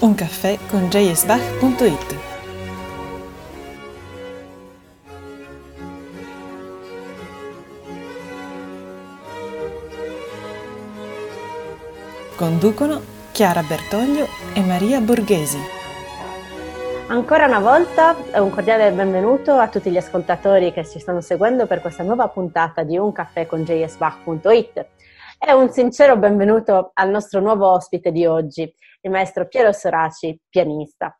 Un caffè con jsbach.it Conducono Chiara Bertoglio e Maria Borghesi. Ancora una volta un cordiale benvenuto a tutti gli ascoltatori che ci stanno seguendo per questa nuova puntata di Un caffè con jsbach.it e un sincero benvenuto al nostro nuovo ospite di oggi, il maestro Piero Soraci, pianista.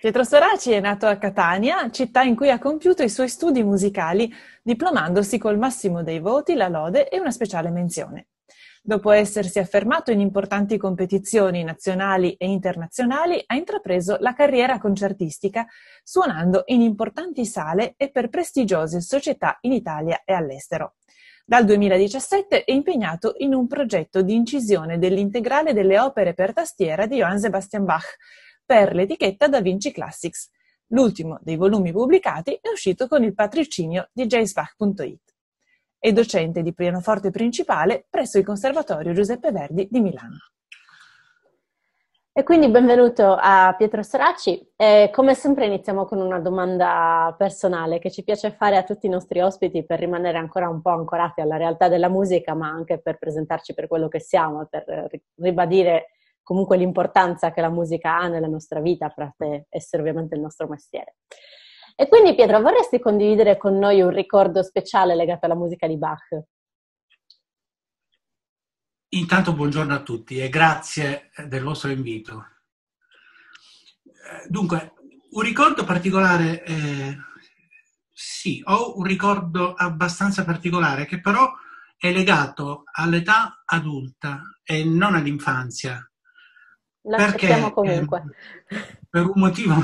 Pietro Soraci è nato a Catania, città in cui ha compiuto i suoi studi musicali, diplomandosi col massimo dei voti, la lode e una speciale menzione. Dopo essersi affermato in importanti competizioni nazionali e internazionali, ha intrapreso la carriera concertistica, suonando in importanti sale e per prestigiose società in Italia e all'estero. Dal 2017 è impegnato in un progetto di incisione dell'integrale delle opere per tastiera di Johann Sebastian Bach per l'etichetta Da Vinci Classics. L'ultimo dei volumi pubblicati è uscito con il patrocinio di jsbach.it. È docente di pianoforte principale presso il Conservatorio Giuseppe Verdi di Milano. E quindi benvenuto a Pietro Soraci. E come sempre iniziamo con una domanda personale che ci piace fare a tutti i nostri ospiti per rimanere ancora un po' ancorati alla realtà della musica, ma anche per presentarci per quello che siamo, per ribadire comunque l'importanza che la musica ha nella nostra vita, per essere ovviamente il nostro mestiere. E quindi Pietro, vorresti condividere con noi un ricordo speciale legato alla musica di Bach? Intanto buongiorno a tutti e grazie del vostro invito. Eh, dunque, un ricordo particolare, eh, sì, ho un ricordo abbastanza particolare che però è legato all'età adulta e non all'infanzia. L'aspettiamo perché, comunque. Eh, per, un motivo,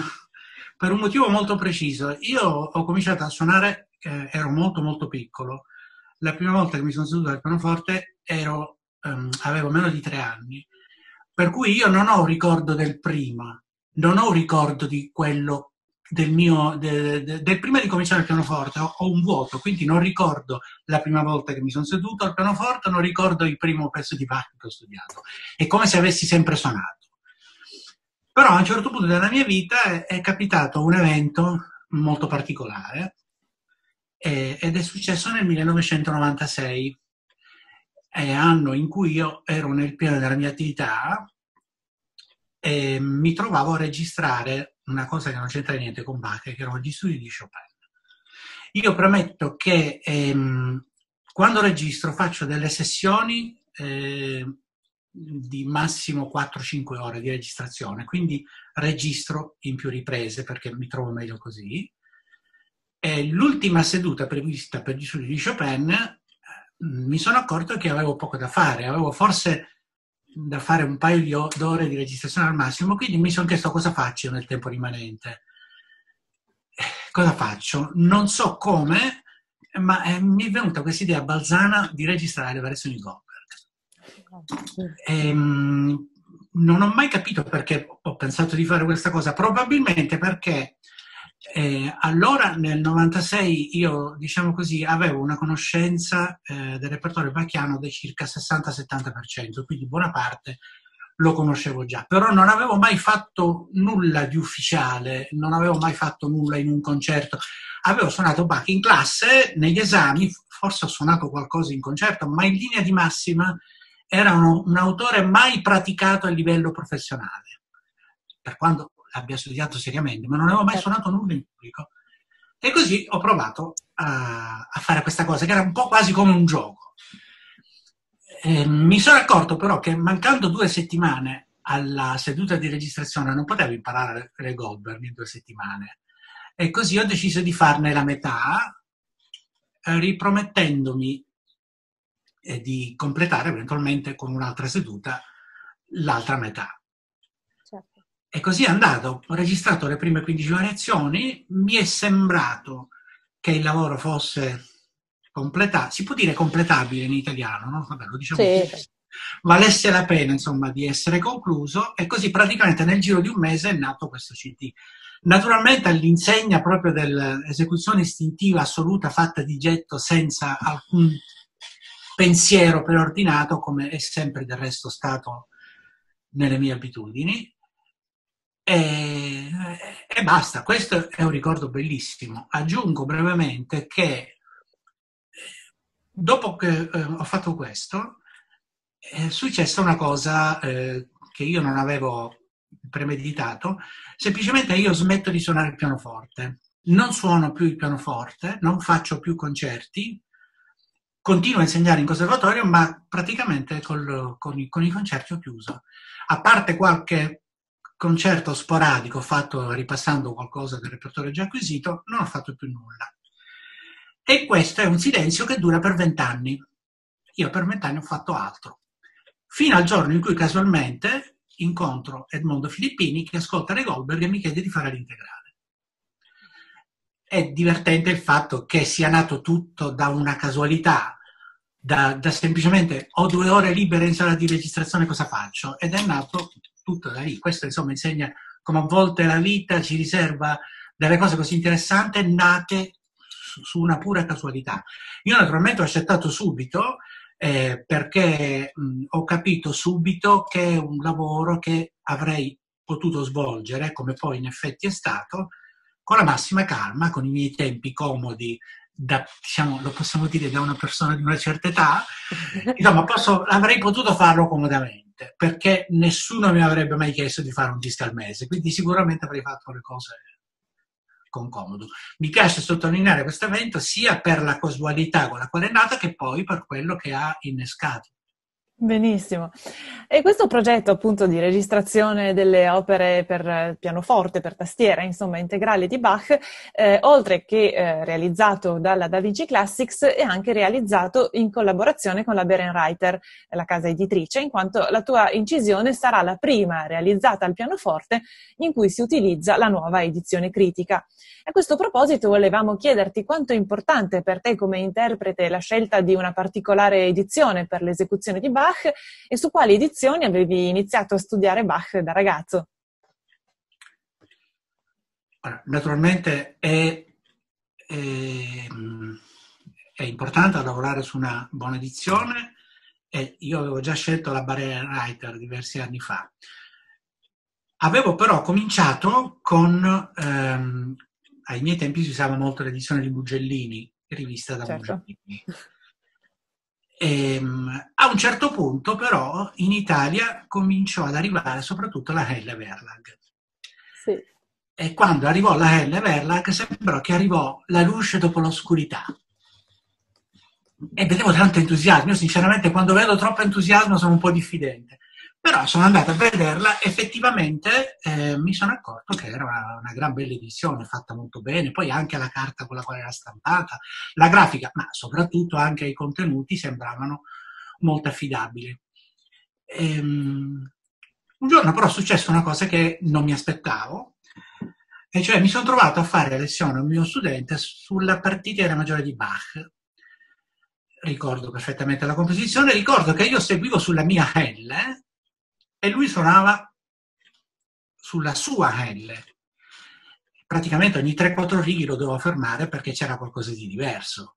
per un motivo molto preciso. Io ho cominciato a suonare, eh, ero molto molto piccolo. La prima volta che mi sono seduto al pianoforte ero um, avevo meno di tre anni, per cui io non ho un ricordo del prima, non ho un ricordo di quello del mio, de, de, del prima di cominciare il pianoforte, ho, ho, un vuoto, quindi non ricordo la prima volta che mi sono seduto al pianoforte, non ricordo il primo pezzo di Bach che ho studiato. È come se avessi sempre suonato. Però a un certo punto della mia vita è, è capitato un evento molto particolare eh, ed è successo nel 1996 eh, anno in cui io ero nel pieno della mia attività e mi trovavo a registrare una cosa che non c'entra niente con Bach, che erano gli studi di Chopin. Io prometto che ehm, quando registro faccio delle sessioni eh, di massimo 4-5 ore di registrazione, quindi registro in più riprese perché mi trovo meglio così. E l'ultima seduta prevista per gli studi di Chopin mi sono accorto che avevo poco da fare, avevo forse da fare un paio di ore di registrazione al massimo, quindi mi sono chiesto cosa faccio nel tempo rimanente. Cosa faccio? Non so come, ma eh, mi è venuta questa idea balzana di registrare le variazioni Goldberg. E, ehm, non ho mai capito perché ho pensato di fare questa cosa, probabilmente perché eh, allora nel 96 io, diciamo così, avevo una conoscenza eh, del repertorio bacchiano di circa 60-70%, quindi buona parte lo conoscevo già, però non avevo mai fatto nulla di ufficiale, non avevo mai fatto nulla in un concerto. Avevo suonato Bach in classe, negli esami, forse ho suonato qualcosa in concerto, ma in linea di massima era uno, un autore mai praticato a livello professionale. Per quanto abbia studiato seriamente, ma non avevo mai certo. suonato nulla in pubblico. E così ho provato a, a fare questa cosa, che era un po' quasi come un gioco. E mi sono accorto però che mancando due settimane alla seduta di registrazione non potevo imparare le Goldberg in due settimane. E così ho deciso di farne la metà, ripromettendomi di completare eventualmente con un'altra seduta l'altra metà. E così è andato. Ho registrato le prime 15 variazioni, mi è sembrato che il lavoro fosse completato, si può dire completabile in italiano, no? Vabbè, lo diciamo sì. così. Valesse la pena, insomma, di essere concluso e così praticamente nel giro di un mese è nato questo CD. Naturalmente all'insegna proprio dell'esecuzione istintiva assoluta fatta di getto senza alcun pensiero preordinato, come è sempre del resto stato nelle mie abitudini, E, e, basta, questo è un ricordo bellissimo. Aggiungo brevemente che eh, dopo che eh, ho fatto questo, è successa una cosa eh, che io non avevo premeditato, semplicemente io smetto di suonare il pianoforte, non suono più il pianoforte, non faccio più concerti, continuo a insegnare in conservatorio, ma praticamente col, con, i, con, i, concerti ho chiuso. A parte qualche concerto sporadico fatto ripassando qualcosa del repertorio già acquisito, non ho fatto più nulla. E questo è un silenzio che dura per vent'anni. Io per vent'anni ho fatto altro. Fino al giorno in cui casualmente incontro Edmondo Filippini che ascolta le Goldberg e mi chiede di fare l'integrale. È divertente il fatto che sia nato tutto da una casualità, da, da semplicemente ho due ore libere in sala di registrazione, cosa faccio? Ed è nato tutto da lì. Questo insomma insegna come a volte la vita ci riserva delle cose così interessanti nate su, una pura casualità. Io naturalmente ho accettato subito eh, perché mh, ho capito subito che è un lavoro che avrei potuto svolgere, come poi in effetti è stato, con la massima calma, con i miei tempi comodi, da, diciamo, lo possiamo dire da una persona di una certa età, insomma, posso, avrei potuto farlo comodamente, perché nessuno mi avrebbe mai chiesto di fare un disco al mese, quindi sicuramente avrei fatto le cose con comodo. Mi piace sottolineare questo evento sia per la casualità con la quale è nata che poi per quello che ha innescato. Benissimo. E questo progetto appunto di registrazione delle opere per pianoforte, per tastiera, insomma, integrali di Bach, eh, oltre che eh, realizzato dalla Da Vinci Classics, è anche realizzato in collaborazione con la Berenreiter, la casa editrice, in quanto la tua incisione sarà la prima realizzata al pianoforte in cui si utilizza la nuova edizione critica. A questo proposito volevamo chiederti quanto è importante per te come interprete la scelta di una particolare edizione per l'esecuzione di Bach Bach e su quali edizioni avevi iniziato a studiare Bach da ragazzo? Naturalmente è, è, è importante lavorare su una buona edizione e io avevo già scelto la Barrier Writer diversi anni fa. Avevo però cominciato con, ehm, ai miei tempi si usava molto l'edizione di Bugellini, rivista da certo. Bugellini. Ehm, a un certo punto però in Italia cominciò ad arrivare soprattutto la Helle Verlag. Sì. E quando arrivò la Helle Verlag sembrò che arrivò la luce dopo l'oscurità. E vedevo tanto entusiasmo. Io sinceramente quando vedo troppo entusiasmo sono un po' diffidente. Però sono andato a vederla, effettivamente eh, mi sono accorto che era una, una, gran bella edizione, fatta molto bene, poi anche la carta con la quale era stampata, la grafica, ma soprattutto anche i contenuti sembravano molto affidabili. Ehm, un giorno però è successa una cosa che non mi aspettavo, e cioè mi sono trovato a fare lezione a un mio studente sulla partita maggiore di Bach. Ricordo perfettamente la composizione, ricordo che io seguivo sulla mia L e lui suonava sulla sua L. Praticamente ogni 3-4 righe lo dovevo fermare perché c'era qualcosa di diverso.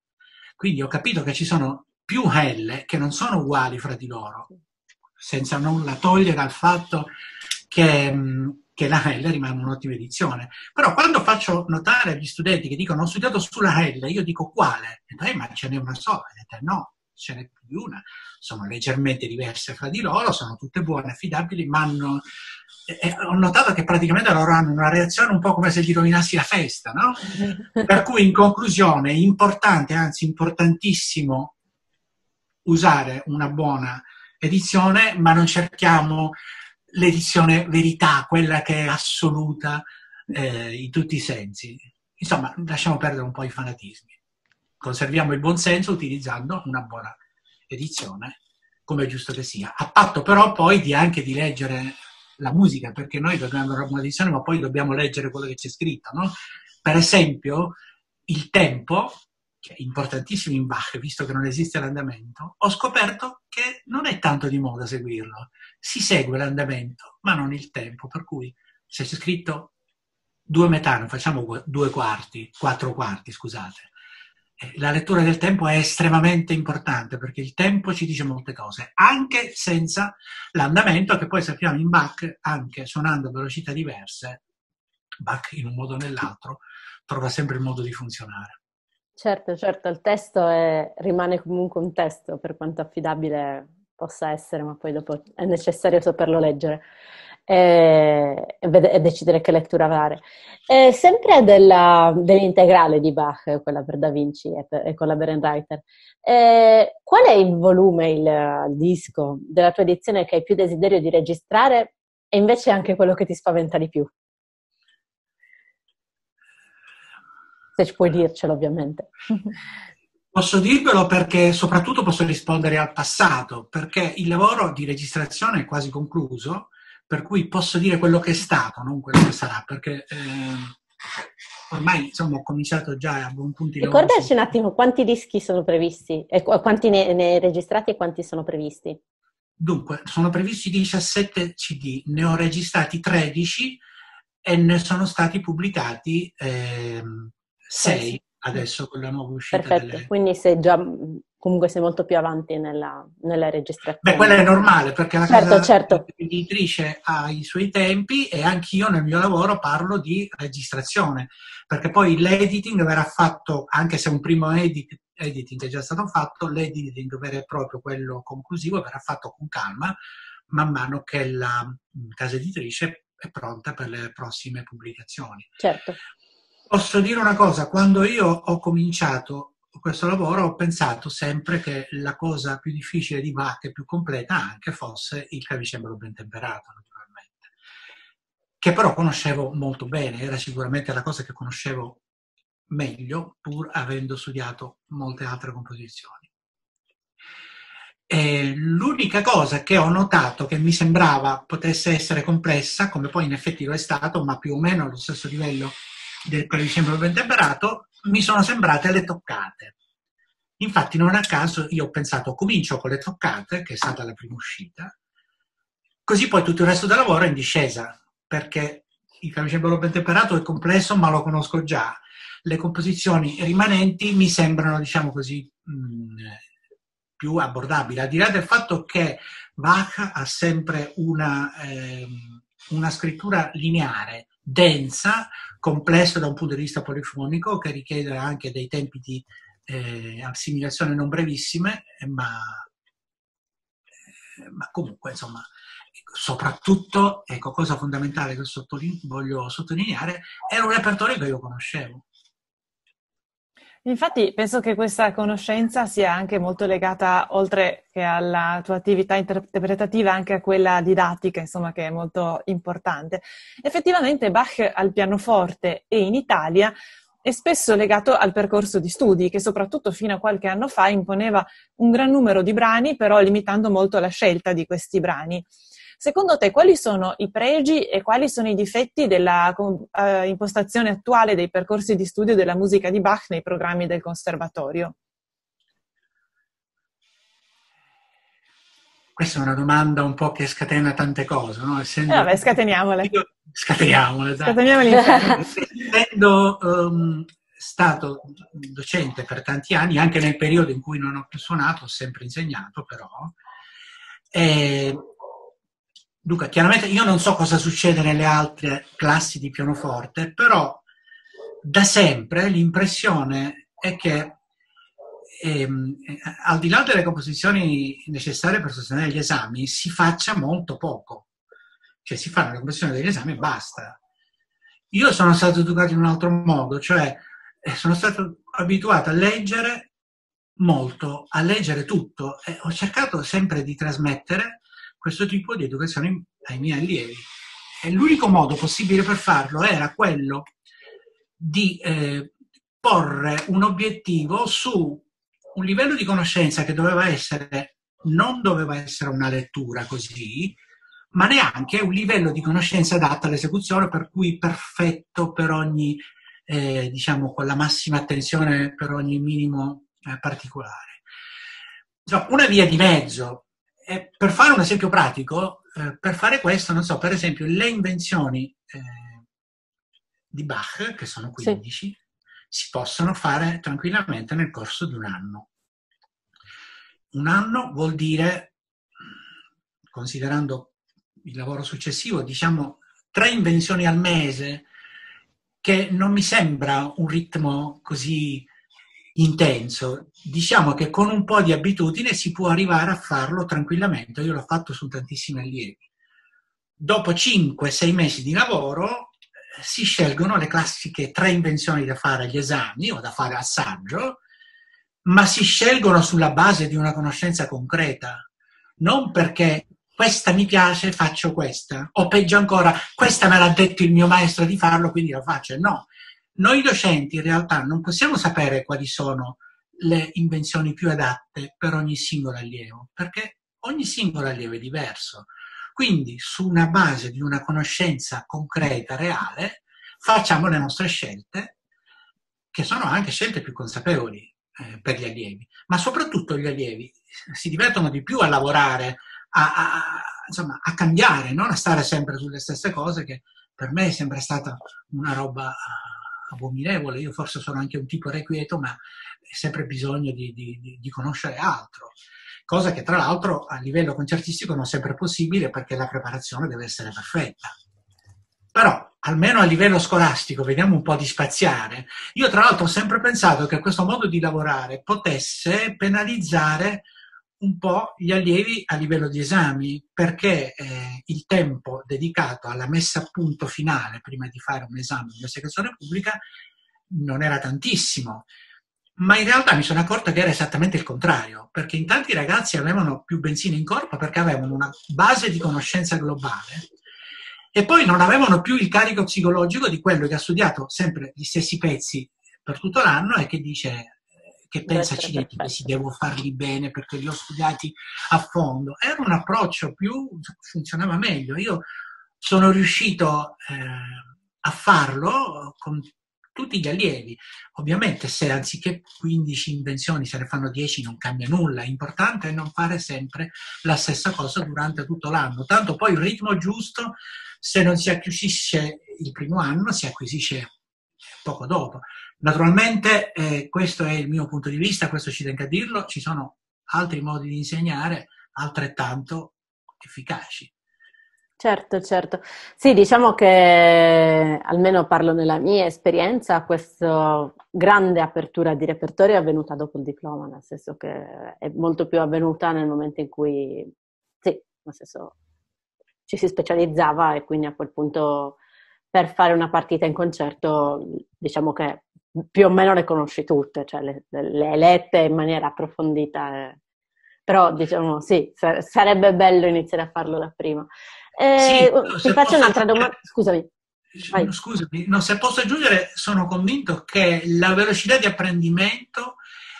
Quindi ho capito che ci sono più L che non sono uguali fra di loro, senza nulla togliere al fatto che, mm, che la L rimane un'ottima edizione. Però quando faccio notare agli studenti che dicono ho studiato sulla L, io dico quale? E poi, ma ce n'è una sola. E detto, no, ce n'è più di una, sono leggermente diverse fra di loro, sono tutte buone, affidabili, ma hanno, eh, ho notato che praticamente loro hanno una reazione un po' come se gli rovinassi la festa, no? Per cui in conclusione è importante, anzi importantissimo, usare una buona edizione, ma non cerchiamo l'edizione verità, quella che è assoluta eh, in tutti i sensi. Insomma, lasciamo perdere un po' i fanatismi conserviamo il buonsenso utilizzando una buona edizione, come è giusto che sia. A patto però poi di anche di leggere la musica, perché noi dobbiamo avere una edizione, ma poi dobbiamo leggere quello che c'è scritto. No? Per esempio, il tempo, che è importantissimo in Bach, visto che non esiste l'andamento, ho scoperto che non è tanto di moda seguirlo. Si segue l'andamento, ma non il tempo. Per cui se c'è scritto due metà, non facciamo due quarti, quattro quarti, scusate la lettura del tempo è estremamente importante perché il tempo ci dice molte cose, anche senza l'andamento che poi sappiamo in Bach, anche suonando velocità diverse, Bach in un modo o nell'altro trova sempre il modo di funzionare. Certo, certo, il testo è, rimane comunque un testo per quanto affidabile possa essere, ma poi dopo è necessario saperlo leggere e, decidere che lettura dare. E sempre della, dell'integrale di Bach, quella per Da Vinci e, per, e con la Berenreiter, eh, qual è il volume, il, il disco della tua edizione che hai più desiderio di registrare e invece anche quello che ti spaventa di più? Se ci puoi dircelo, ovviamente. Posso dirvelo perché soprattutto posso rispondere al passato, perché il lavoro di registrazione è quasi concluso per cui posso dire quello che è stato, non quello che sarà, perché eh, ormai insomma ho cominciato già a buon punto di Ricordaci un attimo quanti dischi sono previsti, e quanti ne, ne registrati e quanti sono previsti? Dunque, sono previsti 17 CD, ne ho registrati 13 e ne sono stati pubblicati eh, 6 adesso con la nuova uscita. Perfetto, delle... quindi sei già comunque sei molto più avanti nella, nella registrazione. Beh, quella è normale perché la certo, casa certo. editrice ha i suoi tempi e anch'io nel mio lavoro parlo di registrazione, perché poi l'editing verrà fatto, anche se un primo edit, editing è già stato fatto, l'editing vero e proprio, quello conclusivo, verrà fatto con calma man mano che la casa editrice è pronta per le prossime pubblicazioni. Certo. Posso dire una cosa, quando io ho cominciato questo lavoro ho pensato sempre che la cosa più difficile di Bach e più completa anche fosse il clavicembalo ben temperato, naturalmente, che però conoscevo molto bene, era sicuramente la cosa che conoscevo meglio, pur avendo studiato molte altre composizioni. E l'unica cosa che ho notato che mi sembrava potesse essere complessa, come poi in effetti lo è stato, ma più o meno allo stesso livello del clavicembalo ben temperato, mi sono sembrate le toccate. Infatti non a caso io ho pensato comincio con le toccate, che è stata la prima uscita, così poi tutto il resto del lavoro è in discesa, perché il clavicembalo ben temperato è complesso ma lo conosco già. Le composizioni rimanenti mi sembrano, diciamo così, mh, mm, più abbordabili, al di là del fatto che Bach ha sempre una, eh, una scrittura lineare, densa, complesso da un punto di vista polifonico che richiede anche dei tempi di eh, assimilazione non brevissime, eh, ma, eh, ma, comunque, insomma, soprattutto, ecco, cosa fondamentale che sottoline- voglio sottolineare, era un repertorio che io conoscevo. Infatti penso che questa conoscenza sia anche molto legata, oltre che alla tua attività interpretativa, anche a quella didattica, insomma, che è molto importante. Effettivamente Bach al pianoforte e in Italia è spesso legato al percorso di studi, che soprattutto fino a qualche anno fa imponeva un gran numero di brani, però limitando molto la scelta di questi brani. Secondo te quali sono i pregi e quali sono i difetti della uh, impostazione attuale dei percorsi di studio della musica di Bach nei programmi del conservatorio? Questa è una domanda un po' che scatena tante cose, no? Essendo... Eh vabbè, scateniamole. Scateniamole, dai. Scateniamole Essendo um, stato docente per tanti anni, anche nel periodo in cui non ho più suonato, ho sempre insegnato però, eh, Dunque, chiaramente io non so cosa succede nelle altre classi di pianoforte, però da sempre l'impressione è che ehm, al di là delle composizioni necessarie per sostenere gli esami, si faccia molto poco. Cioè si fanno le composizioni degli esami e basta. Io sono stato educato in un altro modo, cioè eh, sono stato abituato a leggere molto, a leggere tutto e ho cercato sempre di trasmettere questo tipo di educazione ai miei allievi. E l'unico modo possibile per farlo era quello di eh, porre un obiettivo su un livello di conoscenza che doveva essere, non doveva essere una lettura così, ma neanche un livello di conoscenza adatto all'esecuzione, per cui perfetto per ogni, eh, diciamo, con la massima attenzione per ogni minimo eh, particolare. Insomma, una via di mezzo e per fare un esempio pratico, eh, per fare questo, non so, per esempio, le invenzioni eh, di Bach, che sono 15, sì. si possono fare tranquillamente nel corso di un anno. Un anno vuol dire, considerando il lavoro successivo, diciamo tre invenzioni al mese, che non mi sembra un ritmo così intenso. Diciamo che con un po' di abitudine si può arrivare a farlo tranquillamente. Io l'ho fatto su tantissimi allievi. Dopo 5-6 mesi di lavoro eh, si scelgono le classiche tre invenzioni da fare agli esami o da fare assaggio, ma si scelgono sulla base di una conoscenza concreta, non perché questa mi piace, faccio questa, o peggio ancora, questa me l'ha detto il mio maestro di farlo, quindi lo faccio. No, noi docenti in realtà non possiamo sapere quali sono le invenzioni più adatte per ogni singolo allievo, perché ogni singolo allievo è diverso. Quindi, su una base di una conoscenza concreta, reale, facciamo le nostre scelte, che sono anche scelte più consapevoli eh, per gli allievi, ma soprattutto gli allievi si divertono di più a lavorare, a, a, insomma, a cambiare, non a stare sempre sulle stesse cose, che per me è sempre stata una roba abominevole, io forse sono anche un tipo requieto, ma è sempre bisogno di, di, di conoscere altro, cosa che tra l'altro a livello concertistico non è sempre possibile perché la preparazione deve essere perfetta. Però almeno a livello scolastico, vediamo un po' di spaziare, io tra l'altro ho sempre pensato che questo modo di lavorare potesse penalizzare un po' gli allievi a livello di esami, perché eh, il tempo dedicato alla messa a punto finale prima di fare un esame di assegnazione pubblica non era tantissimo. Ma in realtà mi sono accorto che era esattamente il contrario, perché in tanti ragazzi avevano più benzina in corpo perché avevano una base di conoscenza globale e poi non avevano più il carico psicologico di quello che ha studiato sempre gli stessi pezzi per tutto l'anno e che dice che pensa accidenti, questi devo farli bene perché li ho studiati a fondo. Era un approccio più, funzionava meglio. Io sono riuscito eh, a farlo con tutti gli allievi. Ovviamente se anziché 15 invenzioni se ne fanno 10 non cambia nulla, l'importante è non fare sempre la stessa cosa durante tutto l'anno. Tanto poi il ritmo giusto, se non si acquisisce il primo anno, si acquisisce poco dopo. Naturalmente eh, questo è il mio punto di vista, questo ci tengo a dirlo, ci sono altri modi di insegnare altrettanto efficaci. Certo, certo. Sì, diciamo che almeno parlo nella mia esperienza, questa grande apertura di repertorio è avvenuta dopo il diploma, nel senso che è molto più avvenuta nel momento in cui, sì, nel senso ci si specializzava e quindi a quel punto per fare una partita in concerto diciamo che più o meno le conosci tutte, cioè le, le lette in maniera approfondita. Eh. Però diciamo sì, sarebbe bello iniziare a farlo da prima. Eh, sì, ti faccio un'altra domanda, scusami. Vai. Scusami, no, se posso aggiungere, sono convinto che la velocità di apprendimento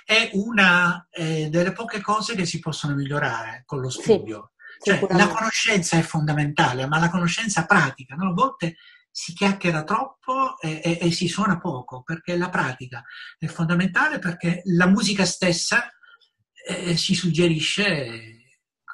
è una eh, delle poche cose che si possono migliorare con lo studio. Sì, cioè, la conoscenza è fondamentale, ma la conoscenza pratica, no? a volte si chiacchiera troppo e, e, e, si suona poco, perché la pratica è fondamentale, perché la musica stessa eh, si suggerisce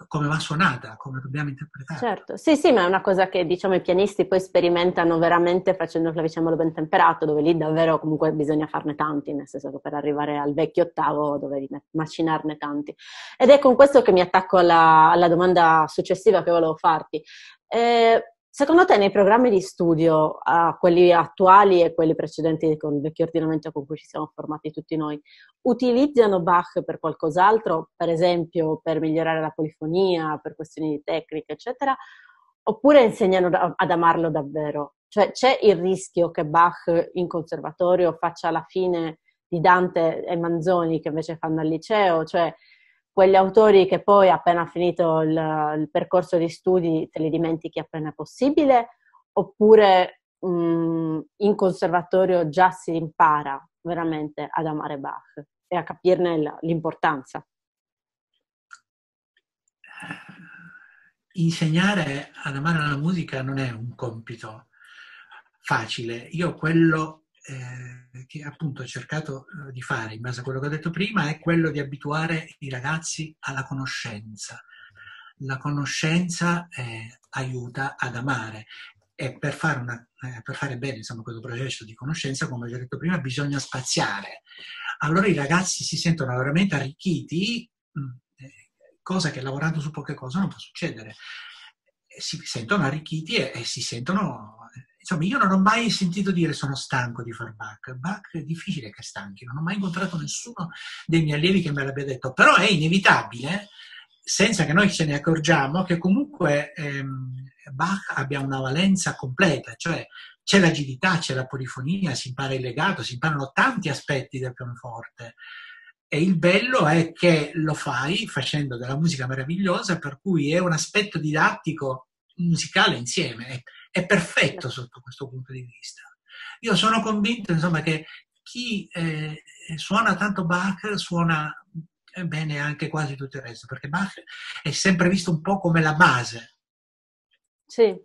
come va suonata, come dobbiamo interpretare. Certo, sì, sì, ma è una cosa che diciamo i pianisti poi sperimentano veramente facendo il clavicembalo ben temperato, dove lì davvero comunque bisogna farne tanti, nel senso che per arrivare al vecchio ottavo dovevi macinarne tanti. Ed è con questo che mi attacco alla, alla domanda successiva che volevo farti. Eh, Secondo te nei programmi di studio, uh, quelli attuali e quelli precedenti con il vecchio ordinamento con cui ci siamo formati tutti noi, utilizzano Bach per qualcos'altro, per esempio per migliorare la polifonia, per questioni di tecnica, eccetera, oppure insegnano ad amarlo davvero? Cioè c'è il rischio che Bach in conservatorio faccia la fine di Dante e Manzoni che invece fanno al liceo? Cioè quegli autori che poi appena finito il, il percorso di studi te li dimentichi appena possibile, oppure mh, mm, in conservatorio già si impara veramente ad amare Bach e a capirne l'importanza. Insegnare ad amare la musica non è un compito facile. Io quello eh, che appunto ho cercato eh, di fare in base a quello che ho detto prima è quello di abituare i ragazzi alla conoscenza. La conoscenza eh, aiuta ad amare e per fare, una, eh, per fare bene insomma, questo processo di conoscenza, come ho detto prima, bisogna spaziare. Allora i ragazzi si sentono veramente arricchiti, mm, eh, cosa che lavorando su poche cose non può succedere. Si sentono arricchiti e, e si sentono insomma, io non ho mai sentito dire sono stanco di far Bach. Bach è difficile che stanchi, non ho mai incontrato nessuno dei miei allievi che me l'abbia detto, però è inevitabile, senza che noi ce ne accorgiamo, che comunque ehm, Bach abbia una valenza completa, cioè c'è l'agilità, c'è la polifonia, si impara il legato, si imparano tanti aspetti del pianoforte. E il bello è che lo fai facendo della musica meravigliosa, per cui è un aspetto didattico musicale insieme è perfetto sotto questo punto di vista. Io sono convinto insomma, che chi eh, suona tanto Bach suona bene anche quasi tutto il resto, perché Bach è sempre visto un po' come la base. Sì.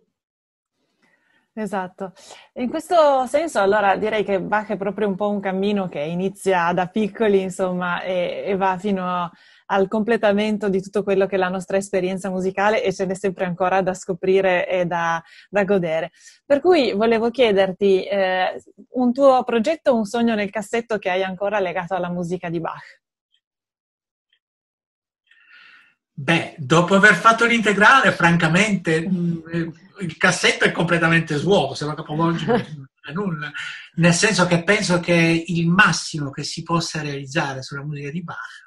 Esatto. In questo senso, allora direi che Bach è proprio un po' un cammino che inizia da piccoli, insomma, e, e va fino a al completamento di tutto quello che è la nostra esperienza musicale e ce n'è sempre ancora da scoprire e da, da godere. Per cui volevo chiederti eh, un tuo progetto, un sogno nel cassetto che hai ancora legato alla musica di Bach. Beh, dopo aver fatto l'integrale, francamente, mm, il cassetto è completamente vuoto, se lo capovolgi non è nulla. Nel senso che penso che il massimo che si possa realizzare sulla musica di Bach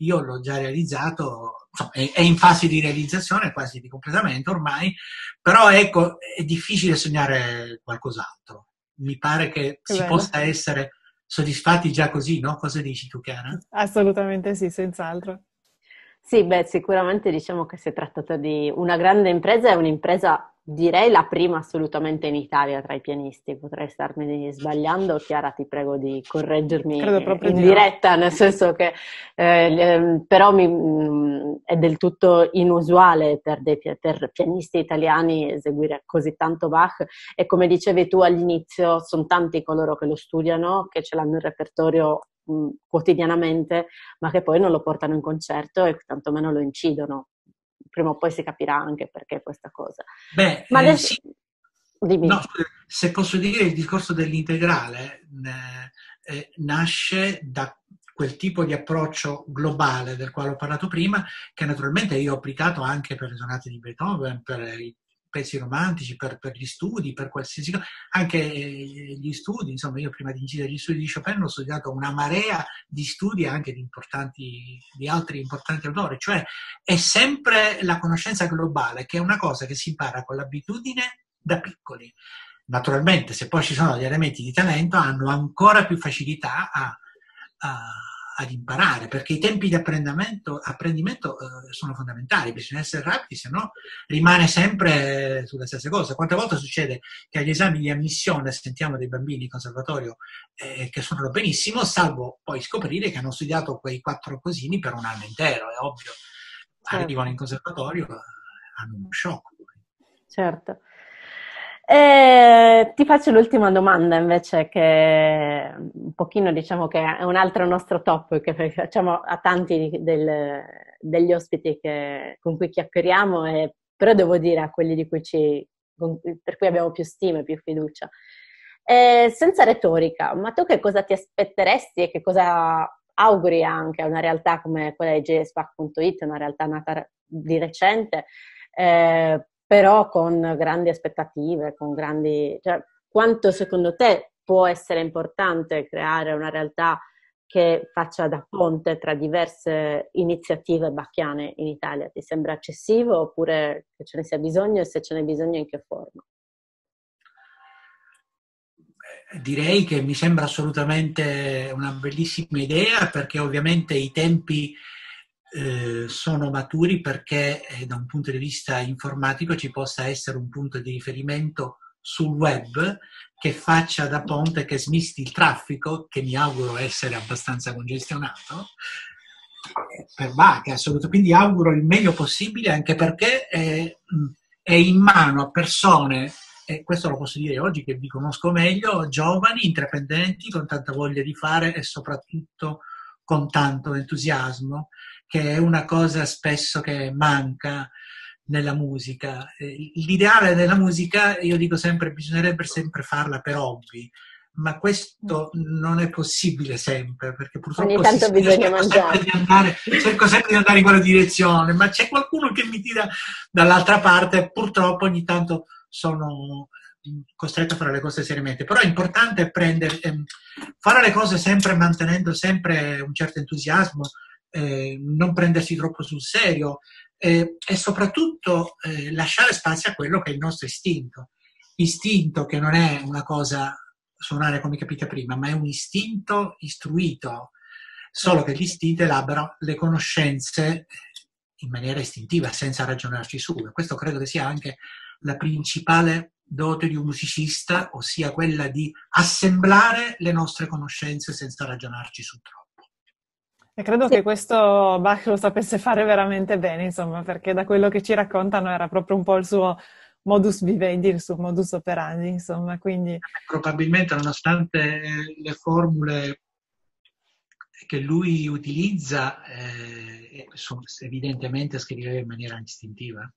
io l'ho già realizzato, insomma, è, è, in fase di realizzazione, quasi di completamento ormai, però ecco, è difficile sognare qualcos'altro. Mi pare che, che si bello. possa essere soddisfatti già così, no? Cosa dici tu, Chiara? Assolutamente sì, senz'altro. Sì, beh, sicuramente diciamo che si è trattato di una grande impresa e un'impresa direi la prima assolutamente in Italia tra i pianisti, potrei starmi sbagliando, Chiara ti prego di correggermi in di diretta, no. nel senso che eh, però mi, mm, è del tutto inusuale per, dei, per pianisti italiani eseguire così tanto Bach e come dicevi tu all'inizio sono tanti coloro che lo studiano, che ce l'hanno in repertorio mh, mm, quotidianamente, ma che poi non lo portano in concerto e tantomeno lo incidono prima o poi si capirà anche perché questa cosa. Beh, Ma adesso... sì. Dimmi. No, se posso dire, il discorso dell'integrale eh, eh, nasce da quel tipo di approccio globale del quale ho parlato prima, che naturalmente io ho applicato anche per le sonate di Beethoven, per i pezzi romantici, per, per, gli studi, per qualsiasi cosa, anche eh, gli studi, insomma io prima di incidere gli studi di Chopin ho studiato una marea di studi anche di, di altri importanti autori, cioè è sempre la conoscenza globale che è una cosa che si impara con l'abitudine da piccoli. Naturalmente se poi ci sono gli elementi di talento hanno ancora più facilità a, a ad imparare, perché i tempi di apprendimento, apprendimento eh, sono fondamentali, bisogna essere rapidi, se no rimane sempre sulla stessa cosa. Quante volte succede che agli esami di ammissione sentiamo dei bambini in conservatorio eh, che suonano benissimo, salvo poi scoprire che hanno studiato quei quattro cosini per un anno intero, è ovvio. Certo. Arrivano in conservatorio, eh, hanno uno shock. Certo. E ti faccio l'ultima domanda invece che un pochino diciamo che è un altro nostro top che facciamo a tanti del, degli ospiti che, con cui chiacchieriamo, e, però devo dire a quelli ci, per cui abbiamo più stima e più fiducia. E senza retorica, ma tu che cosa ti aspetteresti e che cosa auguri anche a una realtà come quella di jspac.it, una realtà nata di recente, eh, però con grandi aspettative, con grandi... Cioè, quanto secondo te può essere importante creare una realtà che faccia da ponte tra diverse iniziative bacchiane in Italia? Ti sembra eccessivo oppure che ce ne sia bisogno e se ce n'è bisogno in che forma? Direi che mi sembra assolutamente una bellissima idea perché ovviamente i tempi eh, sono maturi perché eh, da un punto di vista informatico ci possa essere un punto di riferimento sul web che faccia da ponte, che smisti il traffico, che mi auguro essere abbastanza congestionato, eh, per Vaca, assolutamente. Quindi auguro il meglio possibile anche perché è, è in mano a persone, e questo lo posso dire oggi che vi conosco meglio, giovani, intraprendenti, con tanta voglia di fare e soprattutto con tanto entusiasmo che è una cosa spesso che manca nella musica. L'ideale della musica, io dico sempre, bisognerebbe sempre farla per hobby, ma questo non è possibile sempre, perché purtroppo Ogni tanto si, bisogna mangiare. Sempre andare, cerco sempre di andare in quella direzione, ma c'è qualcuno che mi tira dall'altra parte e purtroppo ogni tanto sono costretto a fare le cose seriamente. Però è importante prendere, ehm, fare le cose sempre mantenendo sempre un certo entusiasmo, eh, non prendersi troppo sul serio eh, e soprattutto eh, lasciare spazio a quello che è il nostro istinto. Istinto che non è una cosa suonare come capite prima, ma è un istinto istruito, solo che l'istinto elabora le conoscenze in maniera istintiva, senza ragionarci su. E questo credo che sia anche la principale dote di un musicista, ossia quella di assemblare le nostre conoscenze senza ragionarci su troppo. E credo sì. che questo Bach lo sapesse fare veramente bene, insomma, perché da quello che ci raccontano era proprio un po' il suo modus vivendi, il suo modus operandi, insomma, quindi... Probabilmente, nonostante le formule che lui utilizza, eh, evidentemente scriveva in maniera istintiva.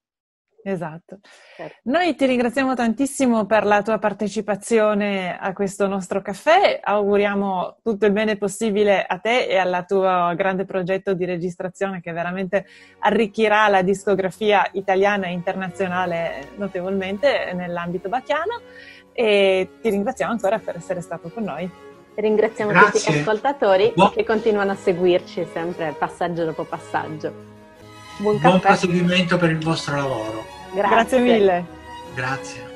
Esatto. Certo. Noi ti ringraziamo tantissimo per la tua partecipazione a questo nostro caffè. Auguriamo tutto il bene possibile a te e al tuo grande progetto di registrazione che veramente arricchirà la discografia italiana e internazionale notevolmente nell'ambito bacchiano. E ti ringraziamo ancora per essere stato con noi. Ringraziamo Grazie. tutti gli ascoltatori Buon... che continuano a seguirci sempre passaggio dopo passaggio. Buon, Buon proseguimento per il vostro lavoro. Grazie, Grazie mille. Grazie.